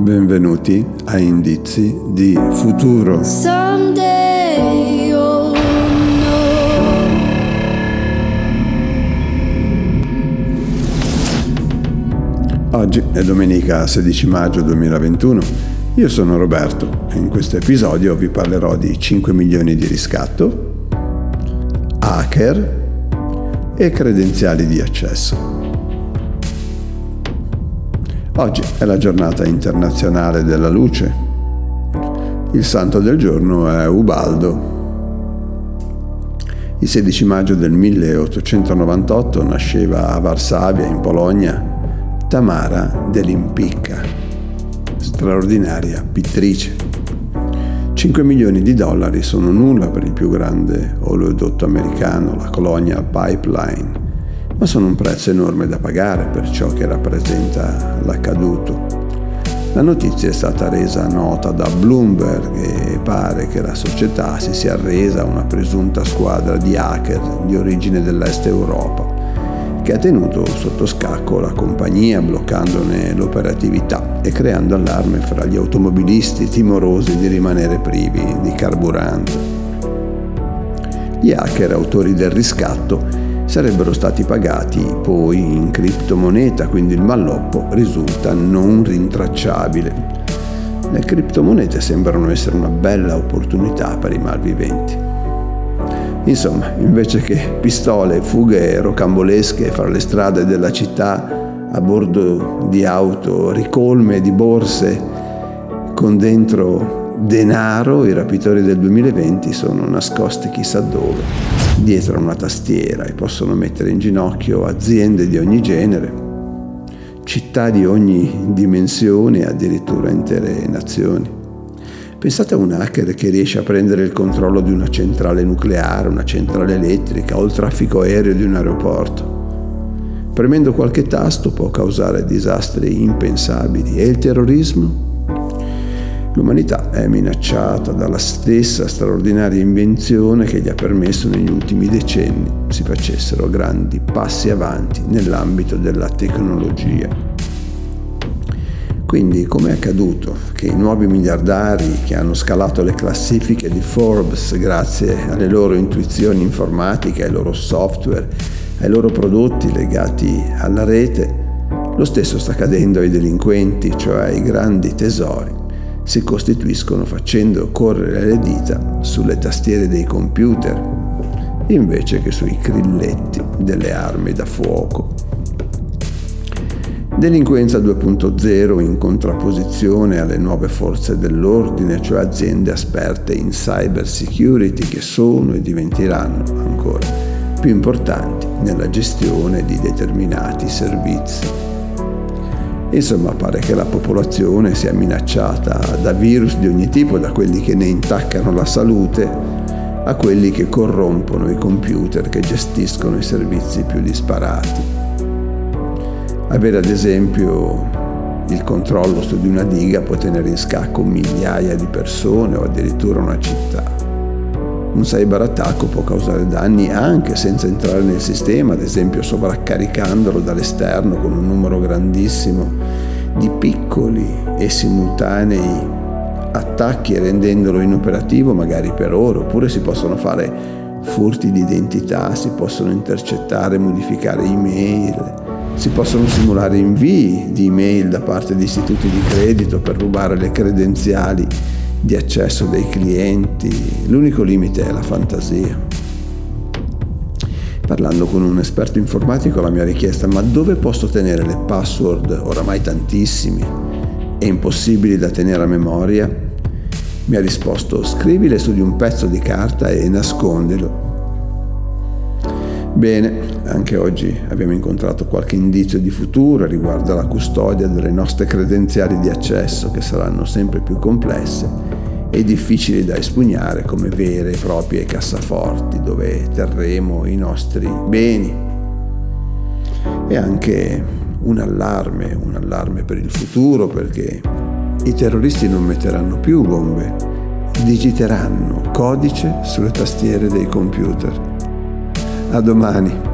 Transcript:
Benvenuti a Indizi di Futuro. Oggi è domenica 16 maggio 2021. Io sono Roberto e in questo episodio vi parlerò di 5 milioni di riscatto, hacker e credenziali di accesso. Oggi è la giornata internazionale della luce. Il santo del giorno è Ubaldo. Il 16 maggio del 1898 nasceva a Varsavia, in Polonia, Tamara dell'Impicca, straordinaria pittrice. 5 milioni di dollari sono nulla per il più grande oleodotto americano, la Colonial Pipeline, ma sono un prezzo enorme da pagare per ciò che rappresenta l'accaduto. La notizia è stata resa nota da Bloomberg e pare che la società si sia arresa a una presunta squadra di hacker di origine dell'Est Europa che ha tenuto sotto scacco la compagnia bloccandone l'operatività e creando allarme fra gli automobilisti timorosi di rimanere privi di carburante. Gli hacker autori del riscatto sarebbero stati pagati poi in criptomoneta, quindi il malloppo risulta non rintracciabile. Le criptomonete sembrano essere una bella opportunità per i malviventi. Insomma, invece che pistole, fughe rocambolesche fra le strade della città a bordo di auto ricolme di borse con dentro denaro, i rapitori del 2020 sono nascosti chissà dove, dietro una tastiera e possono mettere in ginocchio aziende di ogni genere, città di ogni dimensione addirittura intere nazioni. Pensate a un hacker che riesce a prendere il controllo di una centrale nucleare, una centrale elettrica o il traffico aereo di un aeroporto. Premendo qualche tasto può causare disastri impensabili e il terrorismo? L'umanità è minacciata dalla stessa straordinaria invenzione che gli ha permesso negli ultimi decenni si facessero grandi passi avanti nell'ambito della tecnologia. Quindi come è accaduto che i nuovi miliardari che hanno scalato le classifiche di Forbes grazie alle loro intuizioni informatiche, ai loro software, ai loro prodotti legati alla rete, lo stesso sta accadendo ai delinquenti, cioè ai grandi tesori, si costituiscono facendo correre le dita sulle tastiere dei computer invece che sui grilletti delle armi da fuoco. Delinquenza 2.0 in contrapposizione alle nuove forze dell'ordine, cioè aziende esperte in cyber security che sono e diventeranno ancora più importanti nella gestione di determinati servizi. Insomma, pare che la popolazione sia minacciata da virus di ogni tipo, da quelli che ne intaccano la salute a quelli che corrompono i computer che gestiscono i servizi più disparati avere ad esempio il controllo su di una diga può tenere in scacco migliaia di persone o addirittura una città. Un cyberattacco può causare danni anche senza entrare nel sistema, ad esempio sovraccaricandolo dall'esterno con un numero grandissimo di piccoli e simultanei attacchi rendendolo inoperativo magari per ore, oppure si possono fare furti di identità, si possono intercettare modificare email, si possono simulare invii di email da parte di istituti di credito per rubare le credenziali di accesso dei clienti. L'unico limite è la fantasia. Parlando con un esperto informatico la mia richiesta ma dove posso tenere le password, oramai tantissimi e impossibili da tenere a memoria? Mi ha risposto scrivile su di un pezzo di carta e nascondilo Bene, anche oggi abbiamo incontrato qualche indizio di futuro riguardo alla custodia delle nostre credenziali di accesso che saranno sempre più complesse e difficili da espugnare come vere e proprie cassaforti dove terremo i nostri beni. E anche un allarme, un allarme per il futuro perché i terroristi non metteranno più bombe, digiteranno codice sulle tastiere dei computer a domani.